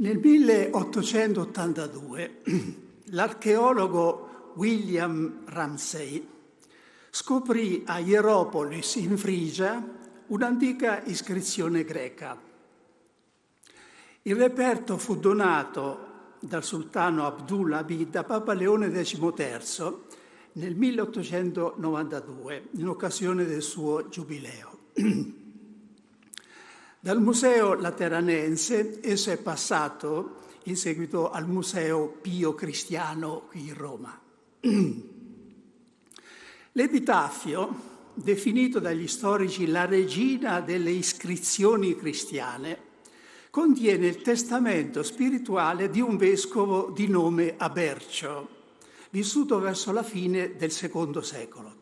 Nel 1882 l'archeologo William Ramsay scoprì a Hieropolis in Frigia un'antica iscrizione greca. Il reperto fu donato dal sultano Abdullah da Papa Leone XIII nel 1892 in occasione del suo giubileo. Dal Museo Lateranense esso è passato in seguito al Museo Pio Cristiano qui in Roma. L'epitaffio, definito dagli storici la regina delle iscrizioni cristiane, contiene il testamento spirituale di un vescovo di nome Abercio, vissuto verso la fine del secondo secolo.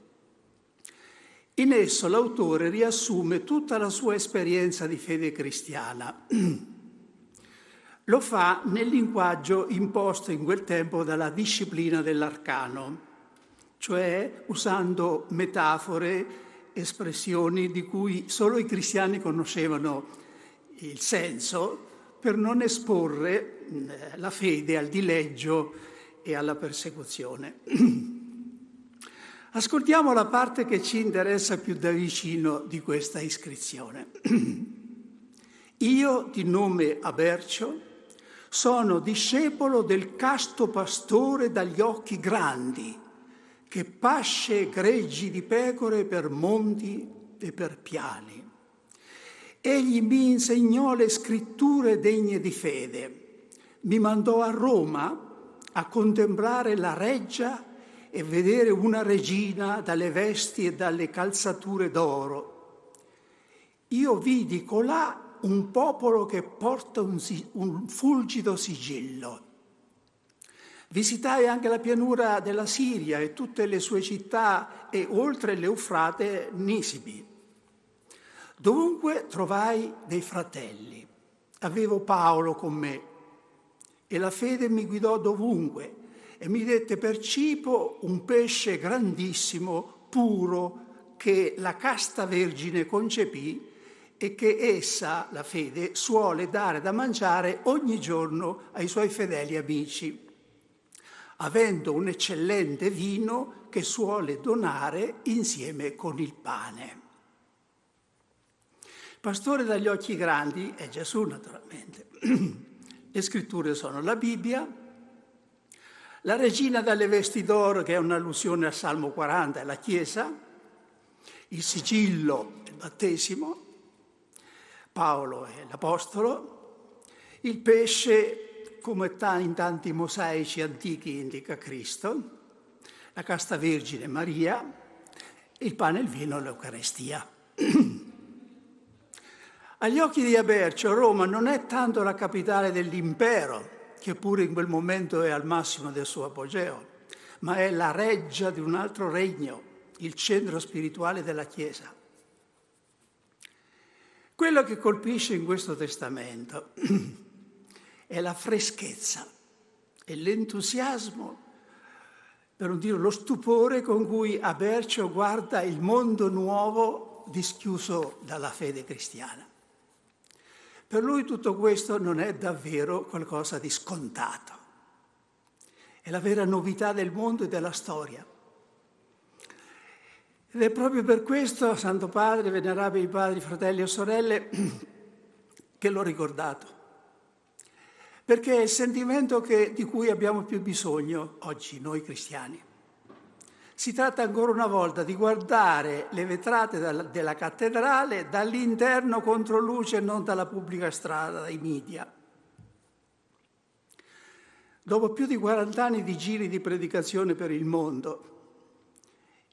In esso l'autore riassume tutta la sua esperienza di fede cristiana. Lo fa nel linguaggio imposto in quel tempo dalla disciplina dell'arcano, cioè usando metafore, espressioni di cui solo i cristiani conoscevano il senso per non esporre la fede al dileggio e alla persecuzione. Ascoltiamo la parte che ci interessa più da vicino di questa iscrizione. Io, di nome Abercio, sono discepolo del casto pastore dagli occhi grandi, che pasce greggi di pecore per monti e per piani. Egli mi insegnò le scritture degne di fede, mi mandò a Roma a contemplare la reggia e vedere una regina dalle vesti e dalle calzature d'oro. Io vidi colà un popolo che porta un, un fulgido sigillo. Visitai anche la pianura della Siria e tutte le sue città e oltre l'Eufrate Nisibi. Dovunque trovai dei fratelli. Avevo Paolo con me e la fede mi guidò dovunque e mi dette per cibo un pesce grandissimo, puro, che la casta vergine concepì e che essa, la fede, suole dare da mangiare ogni giorno ai suoi fedeli amici, avendo un eccellente vino che suole donare insieme con il pane. Pastore dagli occhi grandi è Gesù, naturalmente. Le scritture sono la Bibbia, la regina dalle vesti d'oro, che è un'allusione al Salmo 40, è la Chiesa, il sigillo, il battesimo, Paolo è l'Apostolo, il pesce, come in tanti mosaici antichi, indica Cristo, la casta vergine Maria, il pane e il vino l'Eucarestia. Agli occhi di Abercio, Roma non è tanto la capitale dell'impero, che pure in quel momento è al massimo del suo apogeo, ma è la reggia di un altro regno, il centro spirituale della Chiesa. Quello che colpisce in questo testamento è la freschezza e l'entusiasmo, per non dire lo stupore con cui Abercio guarda il mondo nuovo dischiuso dalla fede cristiana. Per lui tutto questo non è davvero qualcosa di scontato. È la vera novità del mondo e della storia. Ed è proprio per questo, Santo Padre, venerabili padri, fratelli e sorelle, che l'ho ricordato. Perché è il sentimento che, di cui abbiamo più bisogno oggi, noi cristiani. Si tratta ancora una volta di guardare le vetrate della cattedrale dall'interno contro luce e non dalla pubblica strada, dai media. Dopo più di 40 anni di giri di predicazione per il mondo,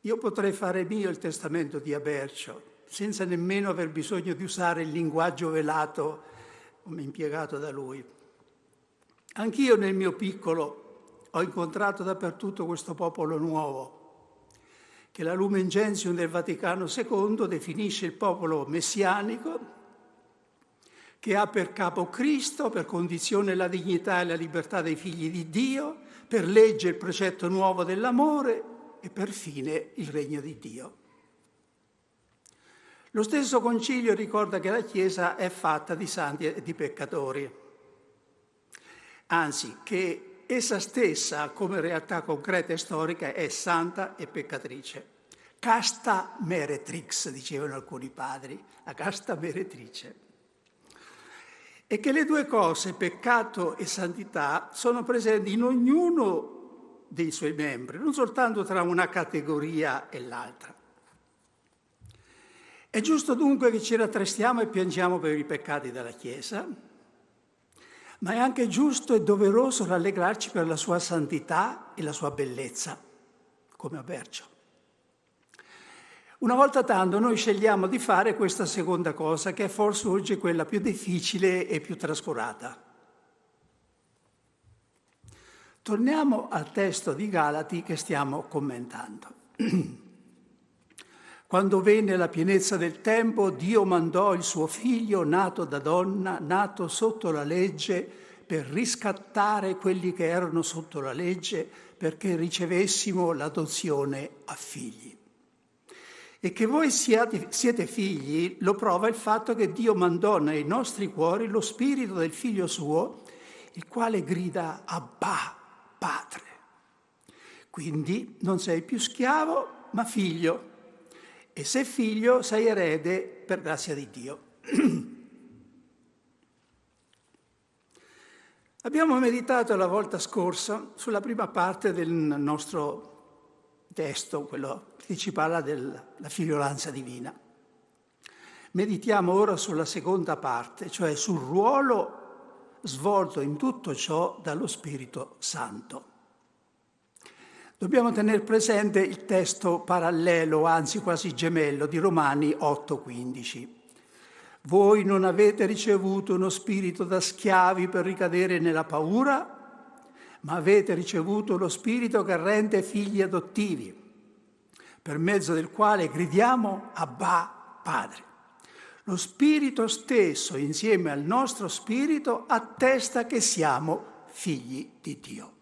io potrei fare mio il testamento di Abercio, senza nemmeno aver bisogno di usare il linguaggio velato come impiegato da lui. Anch'io nel mio piccolo ho incontrato dappertutto questo popolo nuovo che la Lumen Gentium del Vaticano II definisce il popolo messianico, che ha per capo Cristo, per condizione la dignità e la libertà dei figli di Dio, per legge il precetto nuovo dell'amore e per fine il regno di Dio. Lo stesso concilio ricorda che la Chiesa è fatta di santi e di peccatori. anzi che essa stessa come realtà concreta e storica è santa e peccatrice. Casta meretrix, dicevano alcuni padri, la casta meretrice. E che le due cose, peccato e santità, sono presenti in ognuno dei suoi membri, non soltanto tra una categoria e l'altra. È giusto dunque che ci rattrestiamo e piangiamo per i peccati della Chiesa, ma è anche giusto e doveroso rallegrarci per la sua santità e la sua bellezza, come a Bercio. Una volta tanto noi scegliamo di fare questa seconda cosa, che è forse oggi quella più difficile e più trascurata. Torniamo al testo di Galati che stiamo commentando. Quando venne la pienezza del tempo, Dio mandò il suo figlio nato da donna, nato sotto la legge, per riscattare quelli che erano sotto la legge, perché ricevessimo l'adozione a figli. E che voi siate, siete figli lo prova il fatto che Dio mandò nei nostri cuori lo spirito del figlio suo, il quale grida Abba, Padre. Quindi non sei più schiavo, ma figlio e se figlio sei erede per grazia di Dio. Abbiamo meditato la volta scorsa sulla prima parte del nostro testo, quello che ci parla della figliolanza divina. Meditiamo ora sulla seconda parte, cioè sul ruolo svolto in tutto ciò dallo Spirito Santo. Dobbiamo tenere presente il testo parallelo, anzi quasi gemello, di Romani 8:15. Voi non avete ricevuto uno spirito da schiavi per ricadere nella paura, ma avete ricevuto lo spirito che rende figli adottivi, per mezzo del quale gridiamo Abba Padre. Lo spirito stesso, insieme al nostro spirito, attesta che siamo figli di Dio.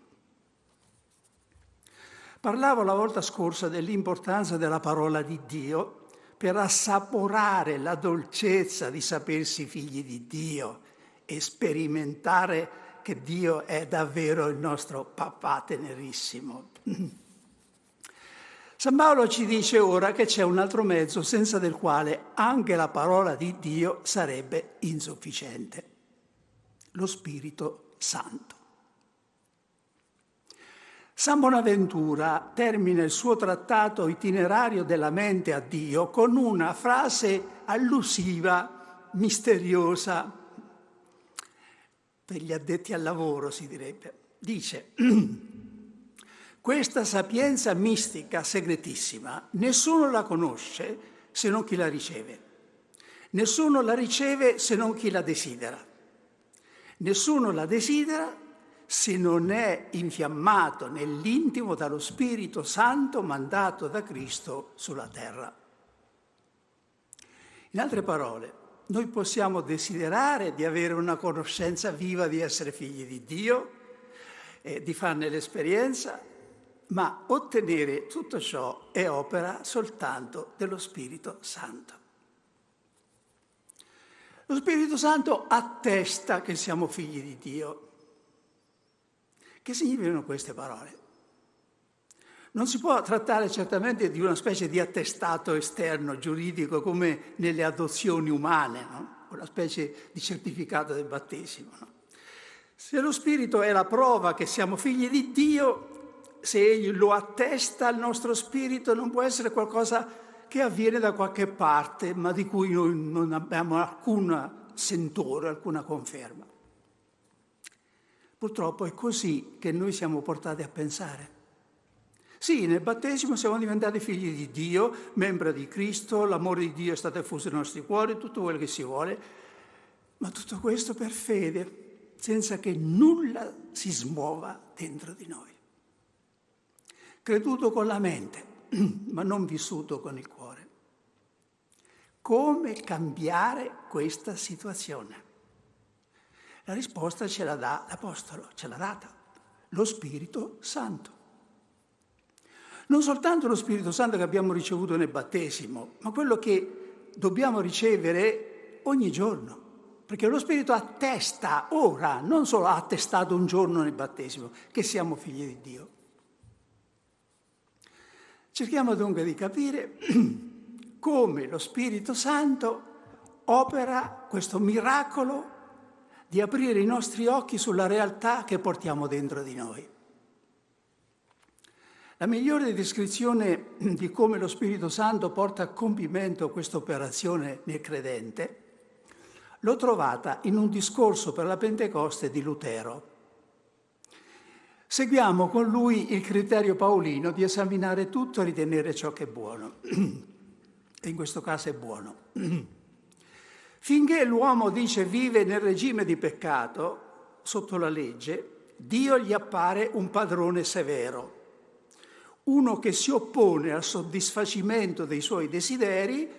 Parlavo la volta scorsa dell'importanza della parola di Dio per assaporare la dolcezza di sapersi figli di Dio e sperimentare che Dio è davvero il nostro papà tenerissimo. San Paolo ci dice ora che c'è un altro mezzo senza del quale anche la parola di Dio sarebbe insufficiente, lo Spirito Santo. San Bonaventura termina il suo trattato itinerario della mente a Dio con una frase allusiva, misteriosa, per gli addetti al lavoro si direbbe. Dice, questa sapienza mistica segretissima nessuno la conosce se non chi la riceve, nessuno la riceve se non chi la desidera, nessuno la desidera se non è infiammato nell'intimo dallo Spirito Santo mandato da Cristo sulla terra. In altre parole, noi possiamo desiderare di avere una conoscenza viva di essere figli di Dio e di farne l'esperienza, ma ottenere tutto ciò è opera soltanto dello Spirito Santo. Lo Spirito Santo attesta che siamo figli di Dio che significano queste parole? Non si può trattare certamente di una specie di attestato esterno giuridico come nelle adozioni umane, no? una specie di certificato del battesimo. No? Se lo Spirito è la prova che siamo figli di Dio, se Egli lo attesta al nostro Spirito, non può essere qualcosa che avviene da qualche parte, ma di cui noi non abbiamo alcun sentore, alcuna conferma. Purtroppo è così che noi siamo portati a pensare. Sì, nel battesimo siamo diventati figli di Dio, membri di Cristo, l'amore di Dio è stato effuso nei nostri cuori, tutto quello che si vuole, ma tutto questo per fede, senza che nulla si smuova dentro di noi. Creduto con la mente, ma non vissuto con il cuore. Come cambiare questa situazione? La risposta ce la dà l'Apostolo, ce l'ha data, lo Spirito Santo. Non soltanto lo Spirito Santo che abbiamo ricevuto nel battesimo, ma quello che dobbiamo ricevere ogni giorno, perché lo Spirito attesta ora, non solo ha attestato un giorno nel battesimo, che siamo figli di Dio. Cerchiamo dunque di capire come lo Spirito Santo opera questo miracolo di aprire i nostri occhi sulla realtà che portiamo dentro di noi. La migliore descrizione di come lo Spirito Santo porta a compimento questa operazione nel credente l'ho trovata in un discorso per la Pentecoste di Lutero. Seguiamo con lui il criterio paolino di esaminare tutto e ritenere ciò che è buono. E in questo caso è buono. Finché l'uomo dice vive nel regime di peccato, sotto la legge, Dio gli appare un padrone severo, uno che si oppone al soddisfacimento dei suoi desideri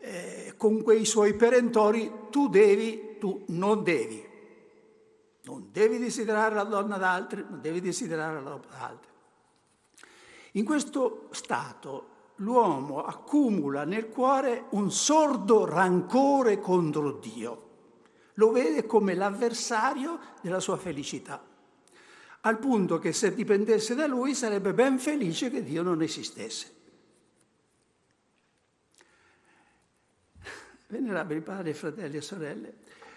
eh, con quei suoi perentori tu devi, tu non devi. Non devi desiderare la donna d'altri, non devi desiderare la donna d'altri. In questo stato l'uomo accumula nel cuore un sordo rancore contro Dio. Lo vede come l'avversario della sua felicità, al punto che se dipendesse da lui sarebbe ben felice che Dio non esistesse. Venerabili padri, fratelli e sorelle,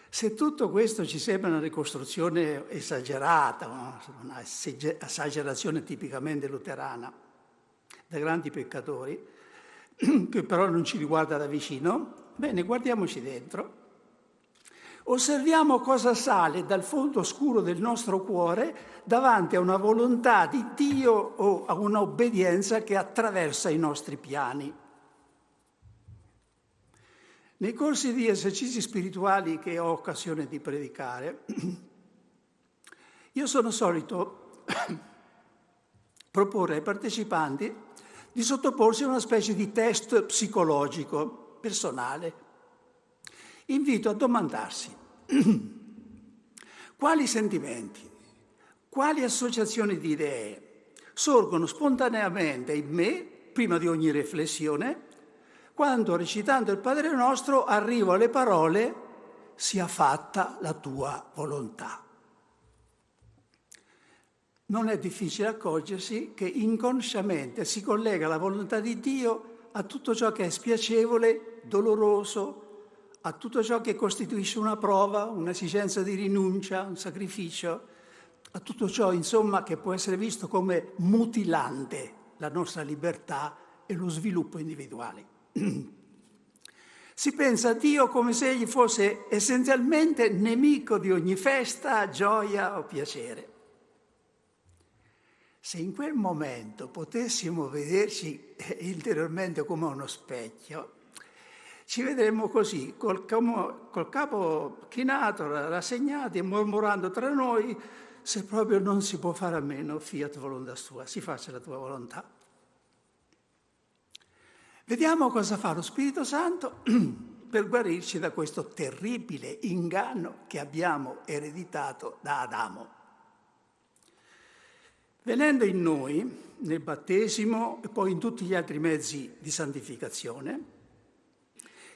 se tutto questo ci sembra una ricostruzione esagerata, una esagerazione tipicamente luterana, da grandi peccatori, che però non ci riguarda da vicino, bene, guardiamoci dentro. Osserviamo cosa sale dal fondo oscuro del nostro cuore davanti a una volontà di Dio o a un'obbedienza che attraversa i nostri piani. Nei corsi di esercizi spirituali che ho occasione di predicare, io sono solito proporre ai partecipanti di sottoporsi a una specie di test psicologico personale. Invito a domandarsi quali sentimenti, quali associazioni di idee sorgono spontaneamente in me, prima di ogni riflessione, quando recitando il Padre nostro arrivo alle parole sia fatta la tua volontà. Non è difficile accorgersi che inconsciamente si collega la volontà di Dio a tutto ciò che è spiacevole, doloroso, a tutto ciò che costituisce una prova, un'esigenza di rinuncia, un sacrificio, a tutto ciò, insomma, che può essere visto come mutilante la nostra libertà e lo sviluppo individuale. Si pensa a Dio come se egli fosse essenzialmente nemico di ogni festa, gioia o piacere. Se in quel momento potessimo vederci interiormente come uno specchio, ci vedremmo così, col, col capo chinato, rassegnati mormorando tra noi, se proprio non si può fare a meno, fiat volontas tua, si faccia la tua volontà. Vediamo cosa fa lo Spirito Santo per guarirci da questo terribile inganno che abbiamo ereditato da Adamo. Venendo in noi, nel battesimo e poi in tutti gli altri mezzi di santificazione,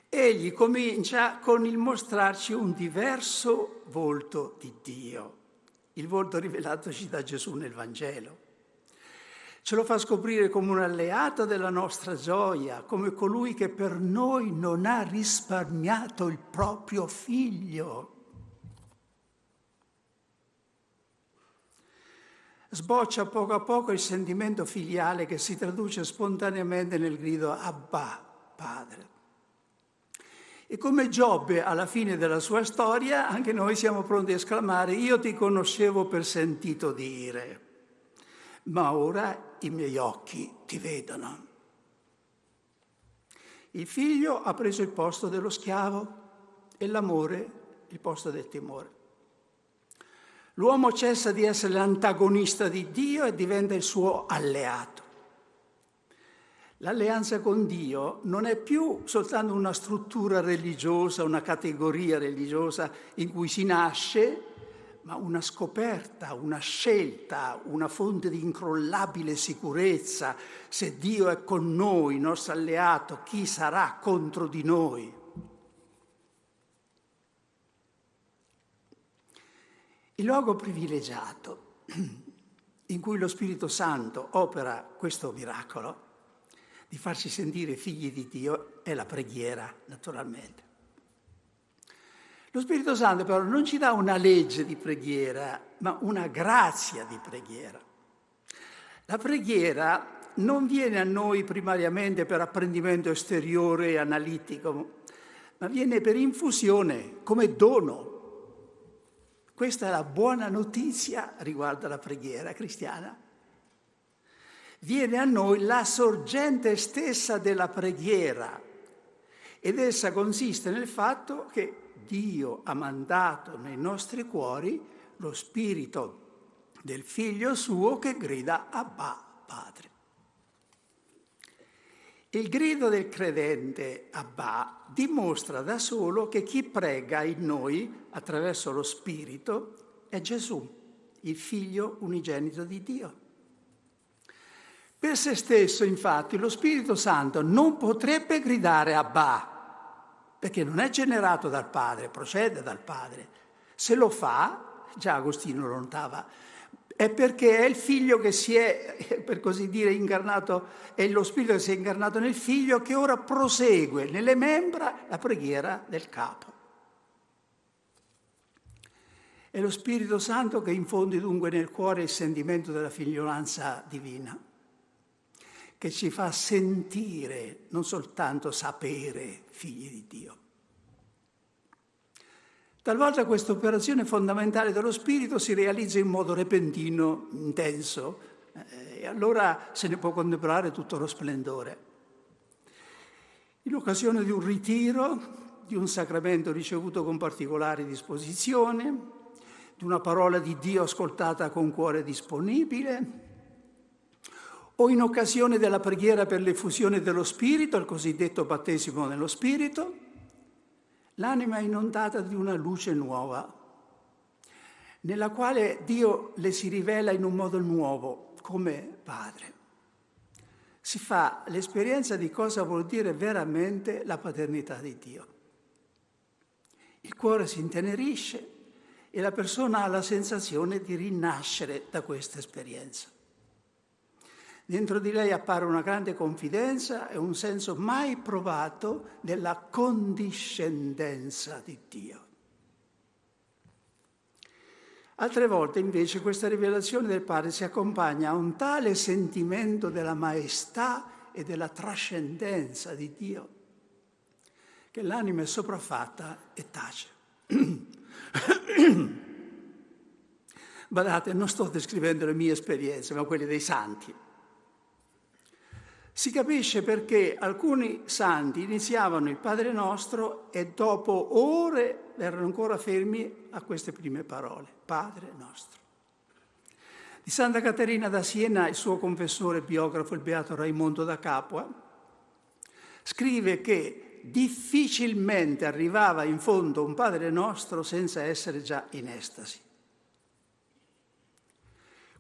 egli comincia con il mostrarci un diverso volto di Dio, il volto rivelatoci da Gesù nel Vangelo. Ce lo fa scoprire come un alleato della nostra gioia, come colui che per noi non ha risparmiato il proprio figlio. Sboccia poco a poco il sentimento filiale che si traduce spontaneamente nel grido Abba, Padre. E come Giobbe alla fine della sua storia, anche noi siamo pronti a esclamare, io ti conoscevo per sentito dire ma ora i miei occhi ti vedono. Il figlio ha preso il posto dello schiavo e l'amore il posto del timore. L'uomo cessa di essere l'antagonista di Dio e diventa il suo alleato. L'alleanza con Dio non è più soltanto una struttura religiosa, una categoria religiosa in cui si nasce ma una scoperta, una scelta, una fonte di incrollabile sicurezza. Se Dio è con noi, nostro alleato, chi sarà contro di noi? Il luogo privilegiato in cui lo Spirito Santo opera questo miracolo di farsi sentire figli di Dio è la preghiera, naturalmente. Lo Spirito Santo però non ci dà una legge di preghiera, ma una grazia di preghiera. La preghiera non viene a noi primariamente per apprendimento esteriore e analitico, ma viene per infusione, come dono. Questa è la buona notizia riguardo alla preghiera cristiana. Viene a noi la sorgente stessa della preghiera ed essa consiste nel fatto che Dio ha mandato nei nostri cuori lo spirito del figlio suo che grida Abba, Padre. Il grido del credente Abba dimostra da solo che chi prega in noi attraverso lo Spirito è Gesù, il figlio unigenito di Dio. Per se stesso, infatti, lo Spirito Santo non potrebbe gridare Abba, perché non è generato dal Padre, procede dal Padre. Se lo fa, già Agostino lo notava, è perché è il figlio che si è, per così dire, incarnato, è lo spirito che si è incarnato nel figlio che ora prosegue nelle membra la preghiera del capo. È lo Spirito Santo che infonde dunque nel cuore il sentimento della figliolanza divina, che ci fa sentire, non soltanto sapere, figli di Dio. Talvolta questa operazione fondamentale dello spirito si realizza in modo repentino, intenso, eh, e allora se ne può contemplare tutto lo splendore. In occasione di un ritiro, di un sacramento ricevuto con particolare disposizione, di una parola di Dio ascoltata con cuore disponibile, o in occasione della preghiera per l'effusione dello Spirito, il cosiddetto battesimo nello Spirito, L'anima è inondata di una luce nuova, nella quale Dio le si rivela in un modo nuovo, come Padre. Si fa l'esperienza di cosa vuol dire veramente la paternità di Dio. Il cuore si intenerisce e la persona ha la sensazione di rinascere da questa esperienza. Dentro di lei appare una grande confidenza e un senso mai provato della condiscendenza di Dio. Altre volte invece questa rivelazione del Padre si accompagna a un tale sentimento della maestà e della trascendenza di Dio che l'anima è sopraffatta e tace. Badate, non sto descrivendo le mie esperienze, ma quelle dei santi. Si capisce perché alcuni santi iniziavano il Padre nostro e dopo ore erano ancora fermi a queste prime parole, Padre nostro. Di Santa Caterina da Siena, il suo confessore biografo, il beato Raimondo da Capua, scrive che difficilmente arrivava in fondo un Padre nostro senza essere già in estasi.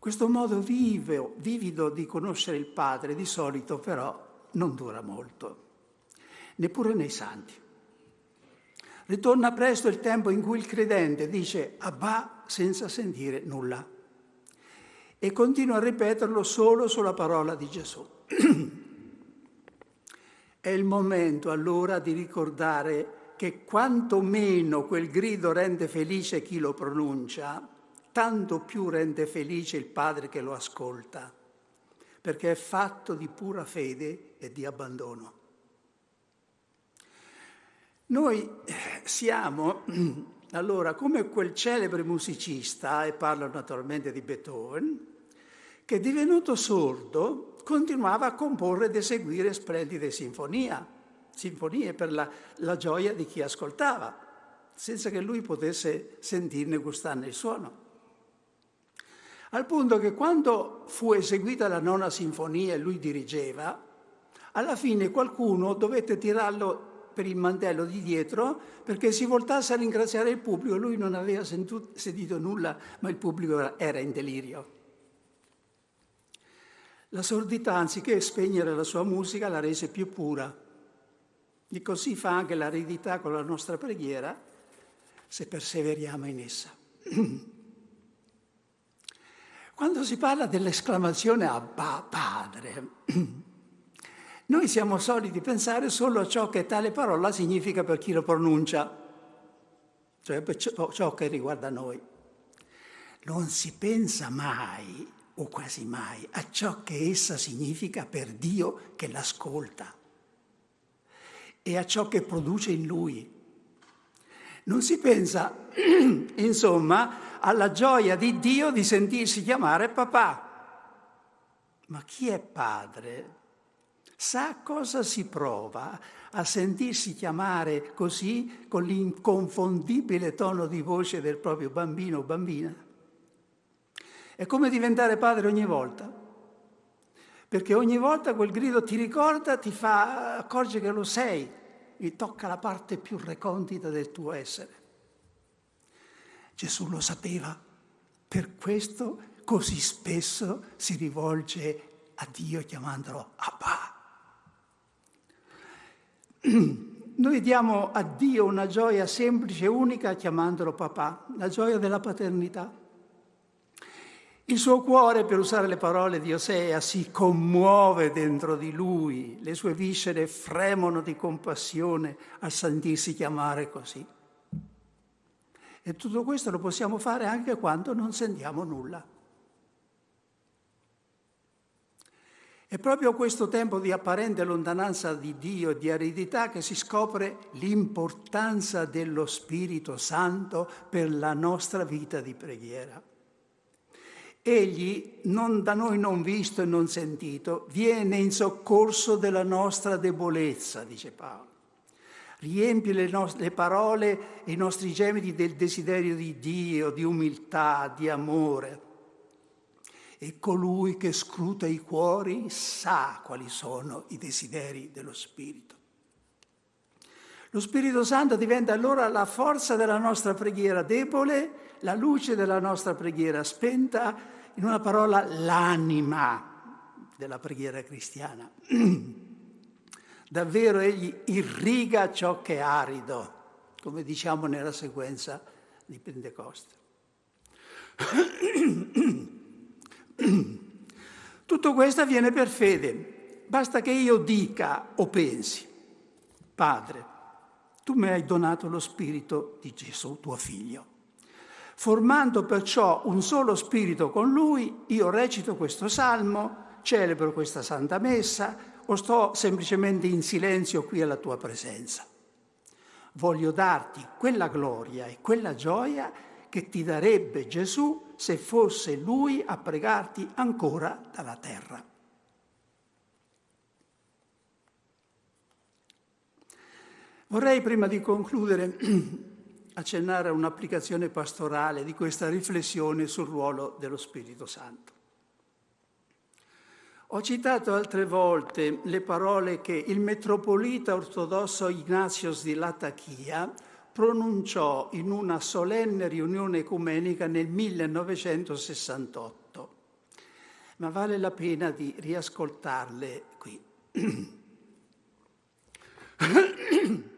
Questo modo vivo, vivido di conoscere il Padre di solito però non dura molto, neppure nei santi. Ritorna presto il tempo in cui il credente dice Abba senza sentire nulla e continua a ripeterlo solo sulla parola di Gesù. È il momento allora di ricordare che quanto meno quel grido rende felice chi lo pronuncia, tanto più rende felice il Padre che lo ascolta, perché è fatto di pura fede e di abbandono. Noi siamo allora come quel celebre musicista, e parlo naturalmente di Beethoven, che divenuto sordo continuava a comporre ed eseguire splendide sinfonie, sinfonie per la, la gioia di chi ascoltava, senza che lui potesse sentirne gustarne il suono al punto che quando fu eseguita la nona sinfonia e lui dirigeva, alla fine qualcuno dovette tirarlo per il mantello di dietro perché si voltasse a ringraziare il pubblico. Lui non aveva sentito nulla, ma il pubblico era in delirio. La sordità, anziché spegnere la sua musica, la rese più pura. E così fa anche l'aridità con la nostra preghiera, se perseveriamo in essa. Quando si parla dell'esclamazione Abba Padre, noi siamo soliti pensare solo a ciò che tale parola significa per chi lo pronuncia, cioè per ciò che riguarda noi. Non si pensa mai, o quasi mai, a ciò che essa significa per Dio che l'ascolta e a ciò che produce in lui. Non si pensa, insomma, alla gioia di Dio di sentirsi chiamare papà. Ma chi è padre sa cosa si prova a sentirsi chiamare così con l'inconfondibile tono di voce del proprio bambino o bambina. È come diventare padre ogni volta, perché ogni volta quel grido ti ricorda, ti fa accorgere che lo sei, e tocca la parte più recondita del tuo essere. Gesù lo sapeva, per questo così spesso si rivolge a Dio chiamandolo Abba. Noi diamo a Dio una gioia semplice e unica chiamandolo papà, la gioia della paternità. Il suo cuore, per usare le parole di Osea, si commuove dentro di lui, le sue viscere fremono di compassione al sentirsi chiamare così. E tutto questo lo possiamo fare anche quando non sentiamo nulla. È proprio questo tempo di apparente lontananza di Dio e di aridità che si scopre l'importanza dello Spirito Santo per la nostra vita di preghiera. Egli, non da noi non visto e non sentito, viene in soccorso della nostra debolezza, dice Paolo. Riempie le, nostre, le parole e i nostri gemiti del desiderio di Dio, di umiltà, di amore e colui che scruta i cuori sa quali sono i desideri dello Spirito. Lo Spirito Santo diventa allora la forza della nostra preghiera debole, la luce della nostra preghiera spenta, in una parola l'anima della preghiera cristiana. Davvero egli irriga ciò che è arido, come diciamo nella sequenza di Pentecoste. Tutto questo avviene per fede. Basta che io dica o pensi, Padre, tu mi hai donato lo spirito di Gesù, tuo figlio. Formando perciò un solo spirito con lui, io recito questo salmo, celebro questa santa messa o sto semplicemente in silenzio qui alla tua presenza. Voglio darti quella gloria e quella gioia che ti darebbe Gesù se fosse Lui a pregarti ancora dalla terra. Vorrei prima di concludere accennare a un'applicazione pastorale di questa riflessione sul ruolo dello Spirito Santo. Ho citato altre volte le parole che il metropolita ortodosso Ignatios di Latachia pronunciò in una solenne riunione ecumenica nel 1968, ma vale la pena di riascoltarle qui.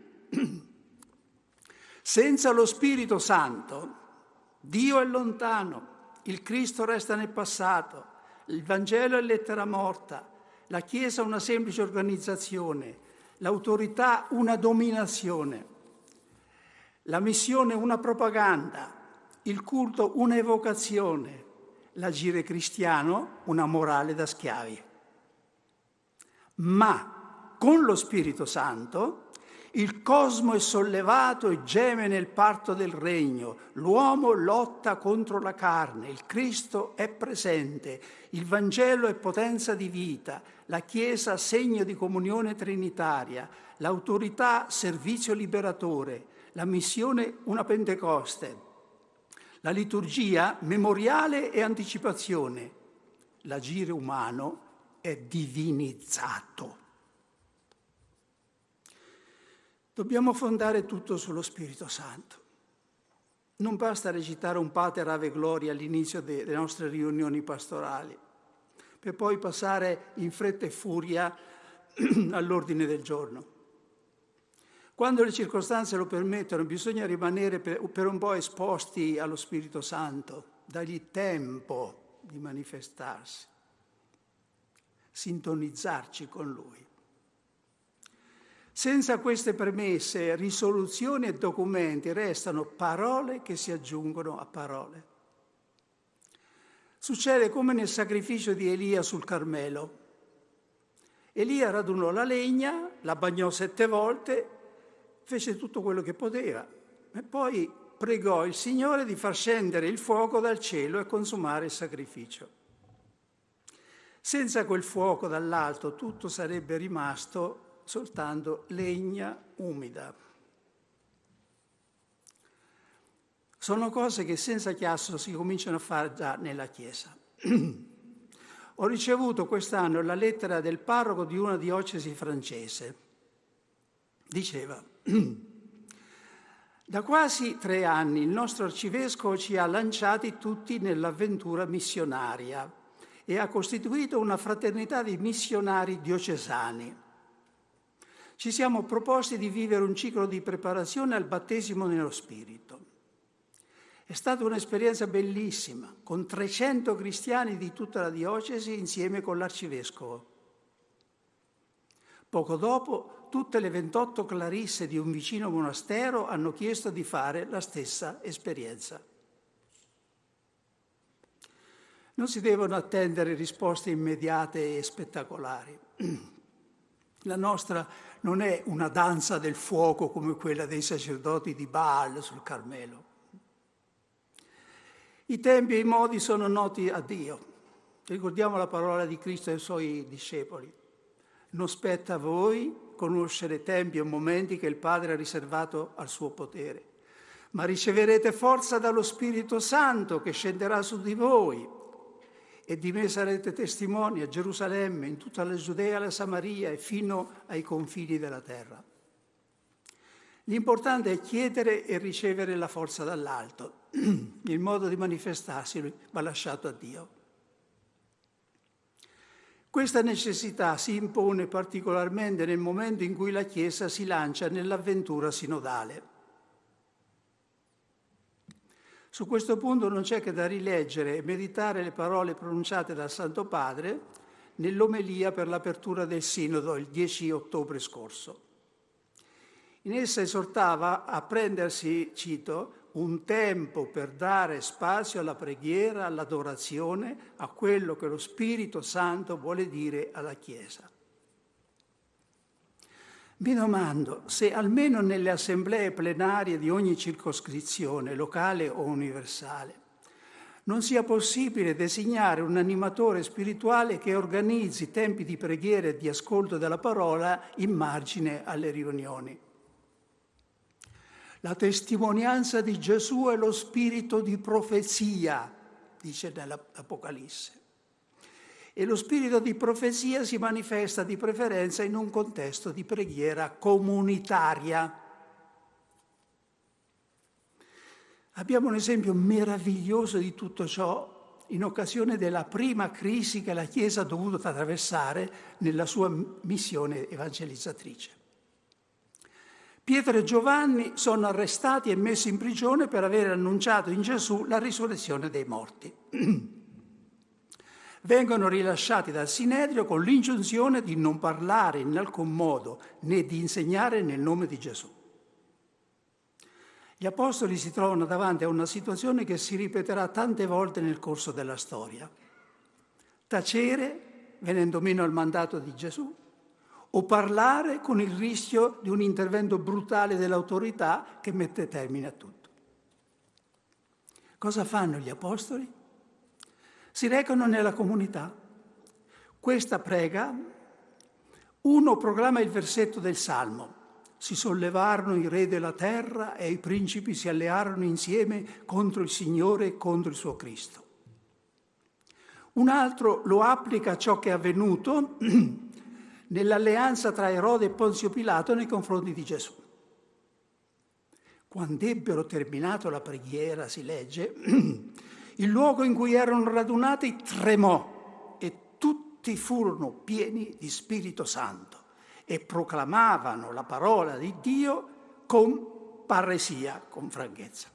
Senza lo Spirito Santo, Dio è lontano, il Cristo resta nel passato, il Vangelo è lettera morta, la Chiesa una semplice organizzazione, l'autorità una dominazione. La missione una propaganda, il culto una evocazione, l'agire cristiano una morale da schiavi. Ma con lo Spirito Santo il cosmo è sollevato e geme nel parto del regno, l'uomo lotta contro la carne, il Cristo è presente, il Vangelo è potenza di vita, la Chiesa segno di comunione trinitaria, l'autorità servizio liberatore, la missione una Pentecoste, la liturgia memoriale e anticipazione, l'agire umano è divinizzato. Dobbiamo fondare tutto sullo Spirito Santo. Non basta recitare un Pater Ave Gloria all'inizio delle nostre riunioni pastorali, per poi passare in fretta e furia all'ordine del giorno. Quando le circostanze lo permettono, bisogna rimanere per, un po' esposti allo Spirito Santo, dargli tempo di manifestarsi, sintonizzarci con Lui. Senza queste premesse, risoluzioni e documenti restano parole che si aggiungono a parole. Succede come nel sacrificio di Elia sul Carmelo. Elia radunò la legna, la bagnò sette volte, fece tutto quello che poteva e poi pregò il Signore di far scendere il fuoco dal cielo e consumare il sacrificio. Senza quel fuoco dall'alto tutto sarebbe rimasto soltanto legna umida. Sono cose che senza chiasso si cominciano a fare già nella Chiesa. Ho ricevuto quest'anno la lettera del parroco di una diocesi francese. Diceva, da quasi tre anni il nostro arcivescovo ci ha lanciati tutti nell'avventura missionaria e ha costituito una fraternità di missionari diocesani. Ci siamo proposti di vivere un ciclo di preparazione al battesimo nello Spirito. È stata un'esperienza bellissima, con 300 cristiani di tutta la diocesi insieme con l'arcivescovo. Poco dopo, tutte le 28 clarisse di un vicino monastero hanno chiesto di fare la stessa esperienza. Non si devono attendere risposte immediate e spettacolari. La nostra non è una danza del fuoco come quella dei sacerdoti di Baal sul Carmelo. I tempi e i modi sono noti a Dio. Ricordiamo la parola di Cristo ai suoi discepoli. Non spetta a voi conoscere tempi e momenti che il Padre ha riservato al suo potere, ma riceverete forza dallo Spirito Santo che scenderà su di voi e di me sarete testimoni a Gerusalemme, in tutta la Giudea, la Samaria e fino ai confini della terra. L'importante è chiedere e ricevere la forza dall'alto. Il modo di manifestarsi va lasciato a Dio. Questa necessità si impone particolarmente nel momento in cui la Chiesa si lancia nell'avventura sinodale. Su questo punto non c'è che da rileggere e meditare le parole pronunciate dal Santo Padre nell'omelia per l'apertura del Sinodo il 10 ottobre scorso. In essa esortava a prendersi, cito, un tempo per dare spazio alla preghiera, all'adorazione, a quello che lo Spirito Santo vuole dire alla Chiesa. Mi domando se almeno nelle assemblee plenarie di ogni circoscrizione, locale o universale, non sia possibile designare un animatore spirituale che organizzi tempi di preghiera e di ascolto della parola in margine alle riunioni. La testimonianza di Gesù è lo spirito di profezia, dice nell'Apocalisse. E lo spirito di profezia si manifesta di preferenza in un contesto di preghiera comunitaria. Abbiamo un esempio meraviglioso di tutto ciò in occasione della prima crisi che la Chiesa ha dovuto attraversare nella sua missione evangelizzatrice. Pietro e Giovanni sono arrestati e messi in prigione per aver annunciato in Gesù la risurrezione dei morti. Vengono rilasciati dal Sinedrio con l'ingiunzione di non parlare in alcun modo né di insegnare nel nome di Gesù. Gli apostoli si trovano davanti a una situazione che si ripeterà tante volte nel corso della storia. Tacere, venendo meno al mandato di Gesù, o parlare con il rischio di un intervento brutale dell'autorità che mette termine a tutto. Cosa fanno gli apostoli? Si recano nella comunità. Questa prega, uno proclama il versetto del Salmo. Si sollevarono i re della terra e i principi si allearono insieme contro il Signore e contro il suo Cristo. Un altro lo applica a ciò che è avvenuto nell'alleanza tra Erode e Ponzio Pilato nei confronti di Gesù. Quando ebbero terminato la preghiera, si legge, il luogo in cui erano radunati tremò e tutti furono pieni di Spirito Santo e proclamavano la parola di Dio con parresia, con franchezza.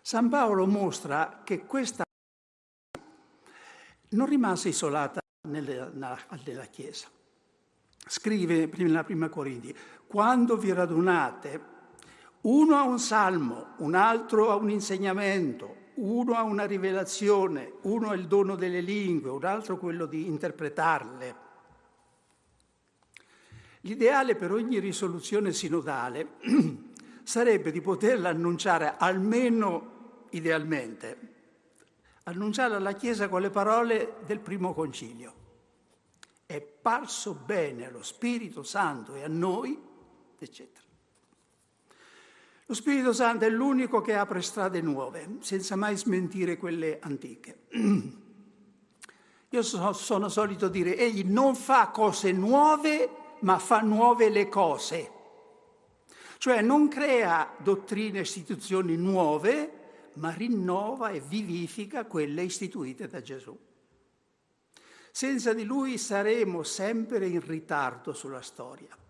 San Paolo mostra che questa non rimase isolata nella, nella Chiesa. Scrive nella prima Corinti, quando vi radunate, uno ha un salmo, un altro ha un insegnamento, uno ha una rivelazione, uno ha il dono delle lingue, un altro quello di interpretarle. L'ideale per ogni risoluzione sinodale sarebbe di poterla annunciare almeno idealmente, annunciare alla Chiesa con le parole del primo concilio. È parso bene allo Spirito Santo e a noi, eccetera. Lo Spirito Santo è l'unico che apre strade nuove, senza mai smentire quelle antiche. Io sono, sono solito dire, egli non fa cose nuove, ma fa nuove le cose. Cioè non crea dottrine e istituzioni nuove, ma rinnova e vivifica quelle istituite da Gesù. Senza di lui saremo sempre in ritardo sulla storia.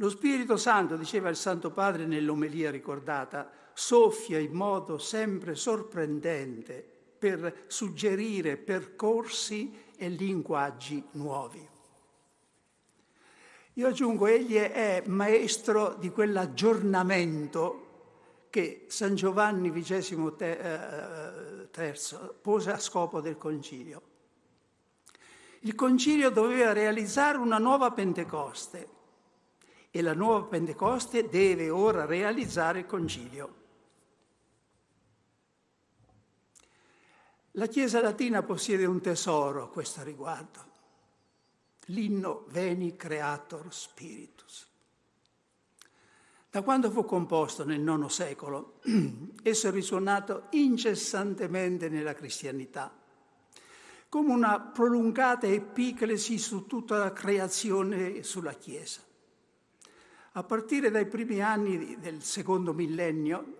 Lo Spirito Santo, diceva il Santo Padre nell'omelia ricordata, soffia in modo sempre sorprendente per suggerire percorsi e linguaggi nuovi. Io aggiungo, egli è maestro di quell'aggiornamento che San Giovanni XXIII eh, pose a scopo del concilio. Il concilio doveva realizzare una nuova Pentecoste e la nuova Pentecoste deve ora realizzare il concilio. La Chiesa latina possiede un tesoro a questo riguardo l'inno Veni Creator Spiritus. Da quando fu composto nel IX secolo, esso è risuonato incessantemente nella cristianità, come una prolungata epiclesi su tutta la creazione e sulla Chiesa. A partire dai primi anni del secondo millennio,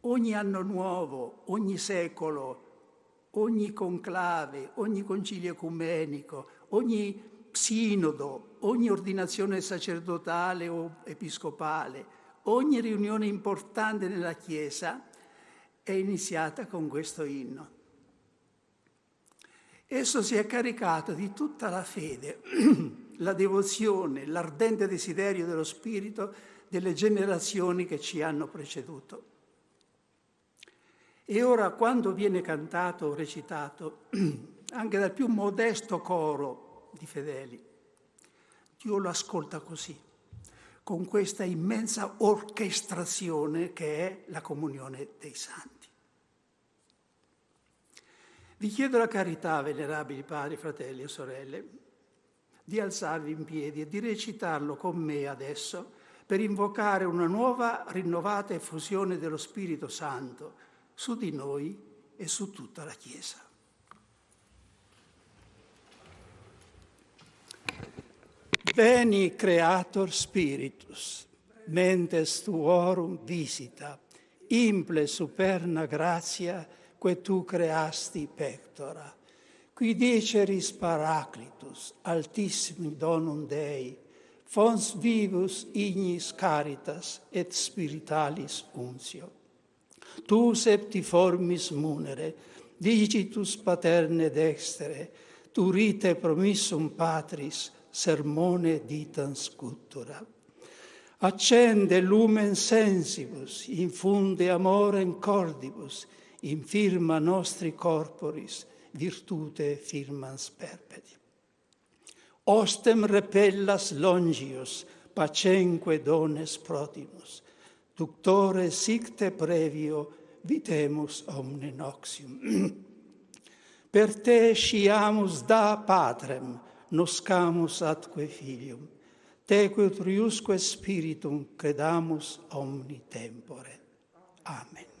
ogni anno nuovo, ogni secolo, ogni conclave, ogni concilio ecumenico, ogni sinodo, ogni ordinazione sacerdotale o episcopale, ogni riunione importante nella Chiesa è iniziata con questo inno. Esso si è caricato di tutta la fede, la devozione, l'ardente desiderio dello Spirito delle generazioni che ci hanno preceduto. E ora quando viene cantato o recitato, anche dal più modesto coro di fedeli. Dio lo ascolta così, con questa immensa orchestrazione che è la comunione dei santi. Vi chiedo la carità, venerabili padri, fratelli e sorelle, di alzarvi in piedi e di recitarlo con me adesso per invocare una nuova, rinnovata effusione dello Spirito Santo su di noi e su tutta la Chiesa. Veni Creator Spiritus, mentes tuorum visita, imple superna gratia, que tu creasti pectora. Qui diceris Paraclitus, altissimi donum Dei, fons vivus ignis caritas et spiritualis untio. Tu septiformis munere, digitus paterne dextere, tu rite promissum patris, sermone ditans cultura. Accende lumen sensibus, infunde amorem cordibus, infirma nostri corporis, virtute firmans perpeti. Ostem repellas longius, pacenque dones protimus, ductore sicte previo, vitemus omne noxium. per te sciamus da patrem, noscamus atque filium, teque triusque spiritum credamus omni tempore. Amen.